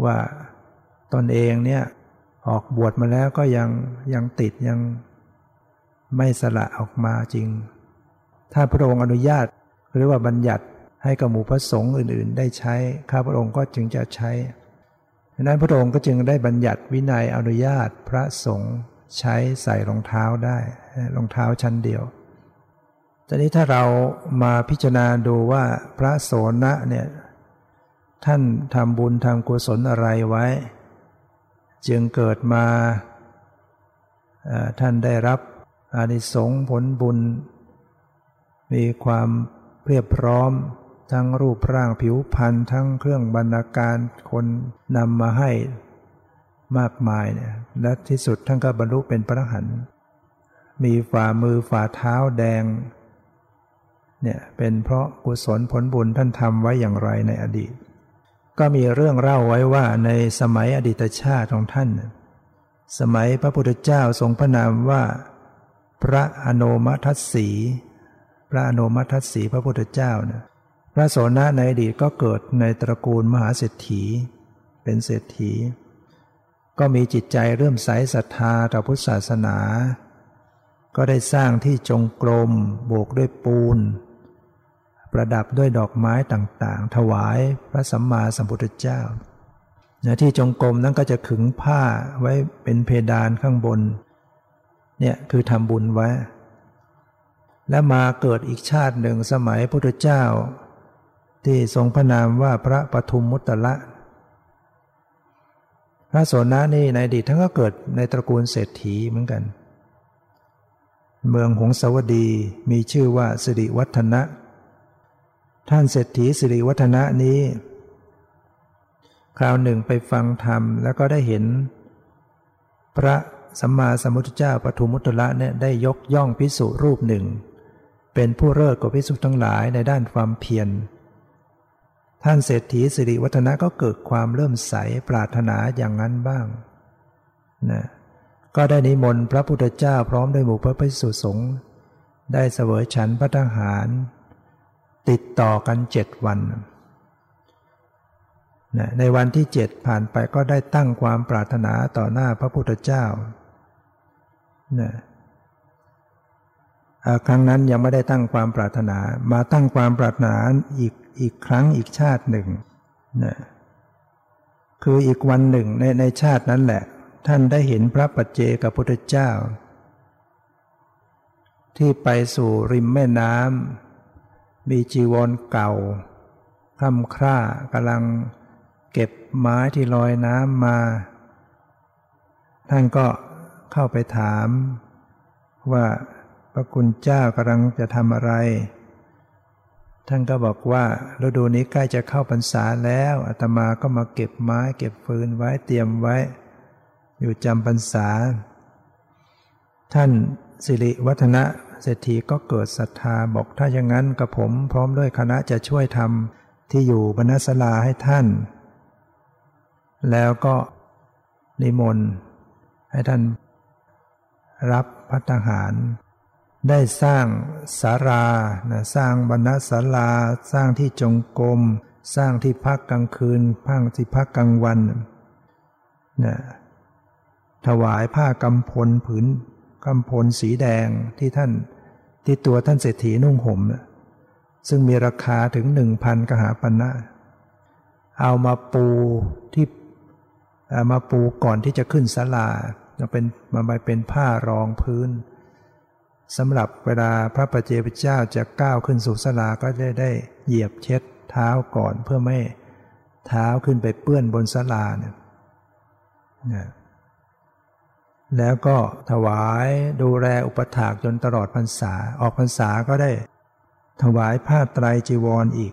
ว่าตนเองเนี่ยออกบวชมาแล้วก็ยังยังติดยังไม่สละออกมาจริง ถ้าพระองค์อนุญาตหรือว่าบัญญัติให้กับหมู่พระสงฆ์อื่น ๆ ได้ใช้ข้าพระองค์ก็จึงจะใช้ ดังนั้นพระองค์ก็จึงได้บัญญัติวินัยอนุญาตพระสงฆ์ใช้ใส่รองเท้าได้รองเท้าชั้นเดียวตอนนี้ถ้าเรามาพิจารณาดูว่าพระโสนะเนี่ยท่านทำบุญทำกุศลอะไรไว้ จึงเกิดมาท่านได้รับอานิสงส์ผลบุญ มีความเรียบพร้อม ทั้งรูปร่างผิวพรรณทั้งเครื่องบรรณาการคนนำมาให้มากมายเนี่ยและที่สุดท่านก็บรรลุเป็นพระหันมีฝ่ามือฝ่าเท้าแดงเนี่ยเป็นเพราะกุศลผลบุญท่านทำไว้อย่างไรในอดีต ก็มีเรื่องเล่าไว้ว่าในสมัยอดีตชาติของท่าน สมัยพระพุทธเจ้าทรงพระนามว่า พระอโนมัทัสสี พระอโนมัทัสสีพระพุทธเจ้านะ พระโสนะในอดีตก็เกิดในตระกูลมหาเศรษฐี เป็นเศรษฐี ก็มีจิตใจเริ่มใสศรัทธาต่อพุทธศาสนา ก็ได้สร้างที่จงกรมโบกด้วยปูน ประดับด้วยดอกไม้ต่างๆ ถวายพระสัมมาสัมพุทธเจ้าที่จงกรมนั้นก็จะขึงผ้าไว้เป็นเพดานข้างบน เนี่ยคือทำบุญไว้ และมาเกิดอีกชาติหนึ่งสมัยพุทธเจ้า ที่ทรงพระนามว่าพระปทุมมุตตะพระโสนะนี่ในอดีตท่านก็เกิดในตระกูลเศรษฐีเหมือนกัน เมืองหงสาวดีมีชื่อว่าสิริวัฒนะ ท่านเศรษฐีสิริวัฒนะนี้ คราวหนึ่งไปฟังธรรมแล้วก็ได้เห็น พระสัมมาสัมพุทธเจ้าปทุมมุตตะเนี่ยได้ยกย่องพิสุรูปหนึ่ง เป็นผู้เลิศกว่าพิสุทั้งหลายในด้านความเพียร ท่านเศรษฐีสิริวัฒนะก็เกิดความเริ่มใสปรารถนาอย่างนั้นบ้างนะก็ได้นิมนต์พระพุทธเจ้าพร้อมด้วยหมู่พระภิกษุสงฆ์ได้เสวยฉันพระทหาร ติดต่อกันเจ็ดวันนะในวันที่เจ็ดผ่านไปก็ได้ตั้งความปรารถนาต่อหน้าพระพุทธเจ้านะครั้งนั้นยังไม่ได้ตั้งความปรารถนา มาตั้งความปรารถนาอีก อีกครั้งอีกชาติหนึ่งนะคืออีกวันหนึ่งในในชาตินั้นแหละ ท่านได้เห็นพระปัจเจกับพุทธเจ้า ที่ไปสู่ริมแม่น้ำมีจีวรเก่าคล่ำคร่ากำลังเก็บไม้ที่ลอยน้ำมา ท่านก็เข้าไปถามว่าพระคุณเจ้ากำลังจะทำอะไร ท่านก็บอกว่าฤดูนี้ใกล้จะเข้าพรรษาแล้วอาตมาก็มาเก็บไม้เก็บฟืนไว้เตรียมไว้ อยู่จำพรรษา ท่านสิริวัฒนะเศรษฐีก็เกิดศรัทธาบอกถ้าอย่างนั้นกับผมพร้อมด้วยคณะจะช่วยทำที่อยู่บรรณศลาให้ท่าน แล้วก็นิมนต์ให้ท่านรับพัฒหาร ได้สร้างสารานะสร้างบรรณศาลา สร้างที่จงกรม สร้างที่พักกลางคืนพังที่พักกลางวันนะถวายผ้ากำพลผืนกำพลสีแดงที่ท่านที่ตัวท่านเศรษฐีนุ่งห่มนะซึ่งมีราคาถึงหนึ่งพันกหาปันนะเอามาปูที่เอามาปูก่อนที่จะขึ้นศาลาจะเป็นมาไปเป็นผ้ารองพื้น สำหรับเวลาพระปัจเจกเจ้าจะก้าวขึ้นสู่สลาก็จะได้เหยียบเช็ดเท้าก่อนเพื่อไม่เท้าขึ้นไปเปื้อนบนสลาเนี่ยนะแล้วก็ถวายดูแลอุปถากจนตลอดพรรษา ออกพรรษาก็ได้ ถวายผ้าไตรจีวรออีก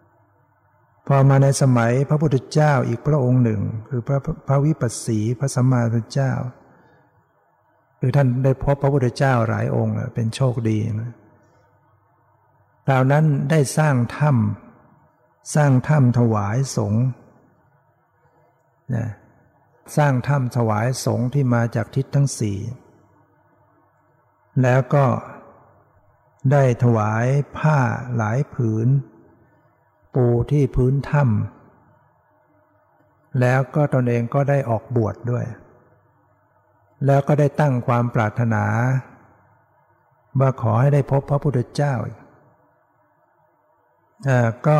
พอมาในสมัยพระพุทธเจ้าอีกพระองค์หนึ่ง คือพระพระวิปัสสีพระสัมมาสัมพุทธเจ้า คือท่านได้พบพระพุทธเจ้าหลายองค์เป็นโชคดีนะคราวนั้นได้สร้างถ้ำสร้างถ้ำถวายสงฆ์นะสร้างถ้ำถวายสงฆ์ที่มาจากทิศทั้งสี่แล้วก็ได้ถวายผ้าหลายผืน ปูที่พื้นถ้ำแล้วก็ตนเองก็ได้ออกบวชดด้วย แล้วก็ได้ตั้งความปรารถนา ว่าขอให้ได้พบพระพุทธเจ้าก็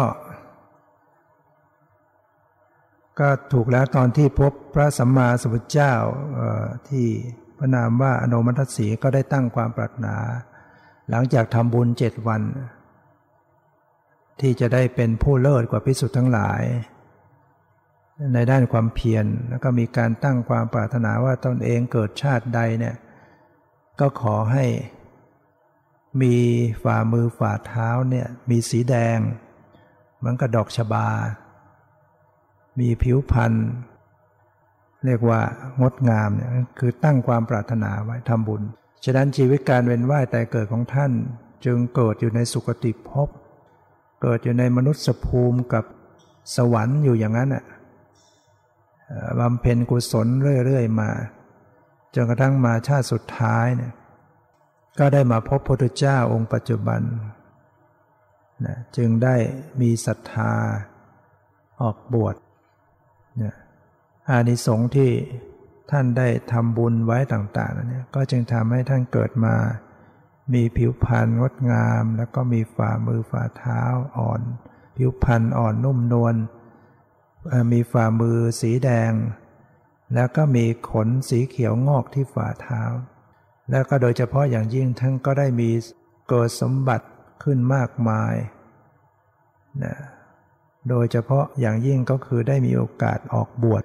ก็ถูกแล้วตอนที่พบพระสัมมาสัมพุทธเจ้าที่พระนามว่าอนุมัติสีก็ได้ตั้งความปรารถนา หลังจากทำบุญเจ็ดวัน ที่จะได้เป็นผู้เลิศกว่าพิสุทธ์ทั้งหลาย ในด้านความเพียรแล้วก็มีการตั้งความปรารถนาว่าตนเองเกิดชาติใดเนี่ยก็ขอให้มีฝ่ามือฝ่าเท้าเนี่ยมีสีแดงเหมือนกับดอกชบา มีผิวพรรณเรียกว่างดงามเนี่ยคือตั้งความปรารถนาไว้ทำบุญ ฉะนั้นชีวิตการเวียนว่ายแต่เกิดของท่าน จึงเกิดอยู่ในสุคติภพ เกิดอยู่ในมนุษย์ภูมิกับสวรรค์อยู่อย่างนั้นอะ บำเพ็ญกุศลเรื่อยๆมา จนกระทั่งมาชาติสุดท้ายเนี่ยก็ได้มาพบพระพุทธเจ้าองค์ปัจจุบันนะจึงได้มีศรัทธาออกบวชเนี่ยอานิสงส์ที่ท่านได้ทำบุญไว้ต่างๆเนี่ยก็จึงทำให้ท่านเกิดมา มีผิวพรรณงดงาม แล้วก็มีฝ่ามือฝ่าเท้าอ่อน ผิวพรรณอ่อนนุ่มนวล มีฝ่ามือสีแดง แล้วก็มีขนสีเขียวงอกที่ฝ่าเท้า แล้วก็โดยเฉพาะอย่างยิ่งท่านก็ได้มีเกิดสมบัติขึ้นมากมายนะโดยเฉพาะอย่างยิ่งก็คือได้มีโอกาสออกบวช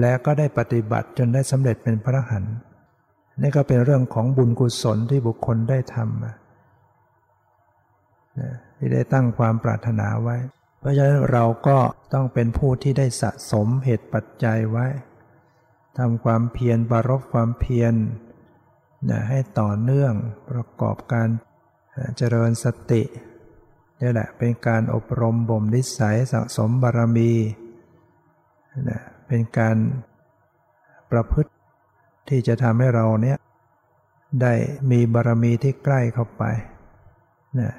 และก็ได้ปฏิบัติจนได้สำเร็จเป็นพระหันนี่ก็เป็นเรื่องของบุญกุศลที่บุคคลได้ทำที่ได้ตั้งความปรารถนาไว้ เพราะฉะนั้นเราก็ต้องเป็นผู้ที่ได้สะสมเหตุปัจจัยไว้ทำความเพียรบารบความเพียรนะให้ต่อเนื่องประกอบการเจริญสตินี่แหละเป็นการอบรมบ่มนิสัยสะสมบารมีนะเป็นการประพฤติที่จะทำให้เราเนี้ยได้มีบารมีที่ใกล้เข้าไปนะ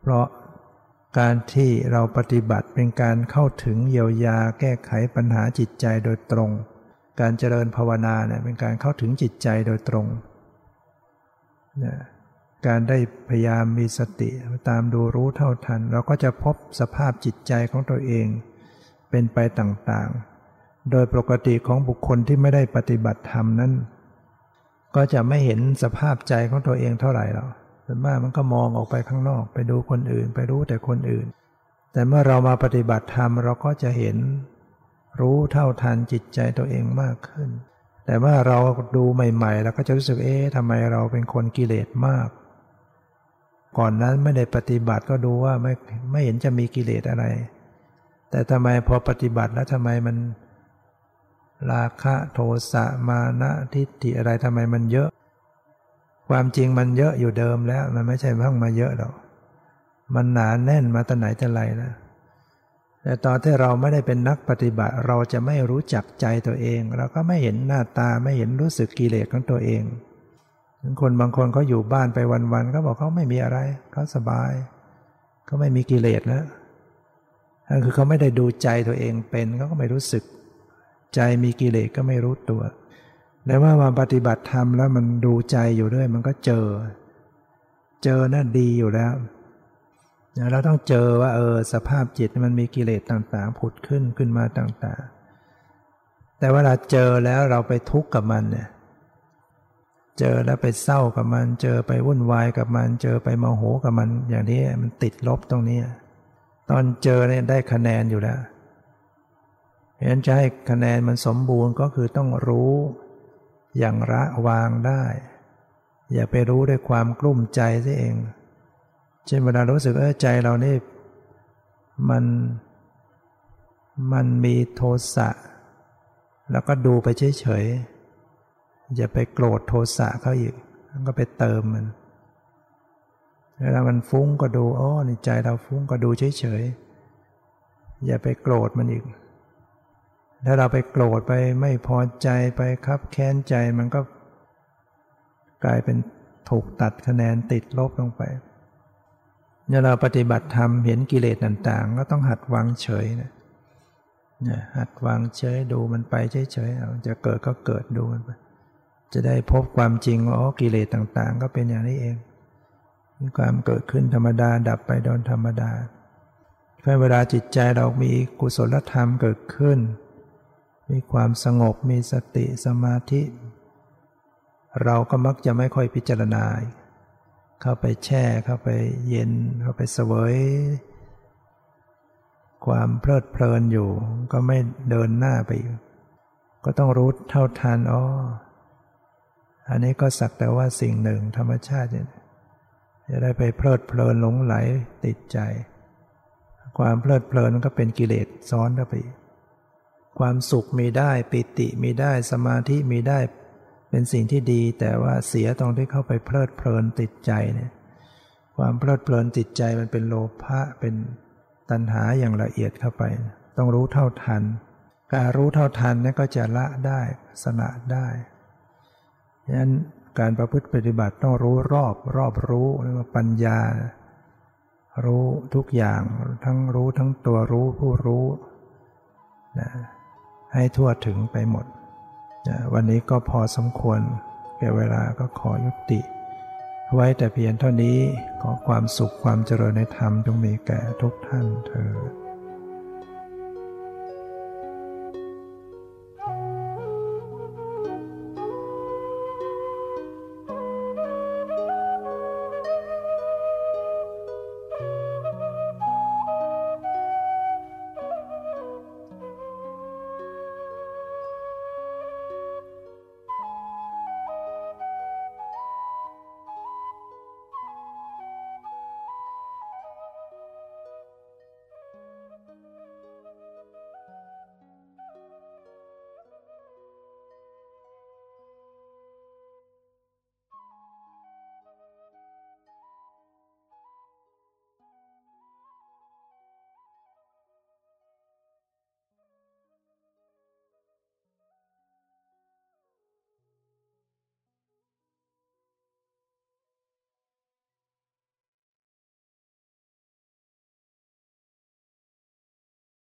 เพราะ การที่เราปฏิบัติเป็นการเข้าถึงเยียวยาแก้ไขปัญหาจิตใจโดยตรง การเจริญภาวนาเนี่ยเป็นการเข้าถึงจิตใจโดยตรงนะการได้พยายามมีสติตามดูรู้เท่าทัน เราก็จะพบสภาพจิตใจของตัวเอง เป็นไปต่างๆ โดยปกติของบุคคลที่ไม่ได้ปฏิบัติธรรมนั้น ก็จะไม่เห็นสภาพใจของตัวเองเท่าไหร่หรอก ส่วนมากมันก็มองออกไปข้างนอก ไปดูคนอื่น ไปรู้แต่คนอื่น แต่เมื่อเรามาปฏิบัติธรรมเราก็จะเห็น รู้เท่าทันจิตใจตัวเองมากขึ้น แต่ว่าเราดูใหม่ๆเราก็จะรู้สึกเอ๊ะทำไมเราเป็นคนกิเลสมาก ก่อนนั้นไม่ได้ปฏิบัติก็ดูว่าไม่ไม่เห็นจะมีกิเลสอะไร แต่ทำไมพอปฏิบัติแล้วทำไมมันราคะโทสะมานะทิฏฐิอะไรทำไมมันเยอะ ความจริงมันเยอะอยู่เดิมแล้ว มันไม่ใช่เพิ่งมาเยอะหรอกมันหนาแน่นมาตั้งไหนแต่ไรแล้วแต่ตอนที่เราไม่ได้เป็นนักปฏิบัติ เราจะไม่รู้จักใจตัวเอง เราก็ไม่เห็นหน้าตาไม่เห็นรู้สึกกิเลสของตัวเองคนบางคนเขาอยู่บ้านไปวันๆเขาบอกเขาไม่มีอะไรเขาสบายเขาไม่มีกิเลสแล้วคือเขาไม่ได้ดูใจตัวเองเป็นเขาก็ไม่รู้สึก ใจมีกิเลสก็ไม่รู้ตัว แต่ว่ามาปฏิบัติธรรมแล้วมันดูใจอยู่ด้วย มันก็เจอ เจอน่าดีอยู่แล้วเราต้องเจอว่าเออสภาพจิตมันมีกิเลสต่างๆผุดขึ้นขึ้นมาต่างๆ แต่เวลาเจอแล้วเราไปทุกข์กับมันเนี่ยเจอแล้วไปเศร้ากับมัน เจอไปวุ่นวายกับมัน เจอไปโมโหกับมัน อย่างนี้มันติดลบตรงนี้ ตอนเจอเนี่ยได้คะแนนอยู่แล้วเพราะฉะนั้นจะให้คะแนนมันสมบูรณ์ก็คือต้องรู้ อย่างละวางได้ อย่าไปรู้ด้วยความกลุ้มใจซะเอง เช่นเวลารู้สึกเออใจเรานี่ มัน มันมีโทสะ แล้วก็ดูไปเฉยๆ อย่าไปโกรธโทสะเขาอีกก็ไปเติมมันเวลามันฟุ้งก็ดูอ๋อในใจเราฟุ้งก็ดูเฉยๆ อย่าไปโกรธมันอีก ถ้าเราไปโกรธไปไม่พอใจไปคับแค้นใจมันก็ กลายเป็นถูกตัดคะแนนติดลบลงไปเนี่ยเราปฏิบัติธรรมเห็นกิเลสต่างๆ ก็ต้องหัดวางเฉยนะหัดวางเฉยดูมันไปเฉยๆจะเกิดก็เกิดดูมันไปจะได้พบความจริงว่าอ๋อกิเลสต่างๆ ก็เป็นอย่างนี้เองมีความเกิดขึ้นธรรมดาดับไปโดนธรรมดาแค่เวลาจิตใจเรามีกุศลธรรมเกิดขึ้น มีความสงบมีสติสมาธิ เราก็มักจะไม่ค่อยพิจารณา เข้าไปแช่เข้าไปเย็น เข้าไปเสวย ความเพลิดเพลินอยู่ ก็ไม่เดินหน้าไป ก็ต้องรู้เท่าทันอ๋ออันนี้ก็สักแต่ว่าสิ่งหนึ่งธรรมชาติเนี่ยจะได้ไปเพลิดเพลินหลงไหลติดใจ ความเพลิดเพลินมันก็เป็นกิเลสซ้อนเข้าไป ความสุขมีได้ปิติมีได้สมาธิมีได้ เป็นสิ่งที่ดี แต่ว่าเสียตรงที่เข้าไปเพลิดเพลินติดใจเนี่ยความเพลิดเพลินติดใจมันเป็นโลภะเป็นตัณหาอย่างละเอียดเข้าไป ต้องรู้เท่าทัน การรู้เท่าทันนี่ก็จะละได้สละได้ฉะนั้นการประพฤติปฏิบัติต้องรู้รอบรอบรู้เรียกว่าปัญญา รู้ทุกอย่างทั้งรู้ทั้งตัวรู้ผู้รู้นะ ให้ทั่วถึงไปหมดนะวันนี้ก็พอสมควรแก่เวลาก็ขอยุติ ไว้แต่เพียงเท่านี้ขอความสุขความเจริญในธรรมจงมีแก่ทุกท่านเธอ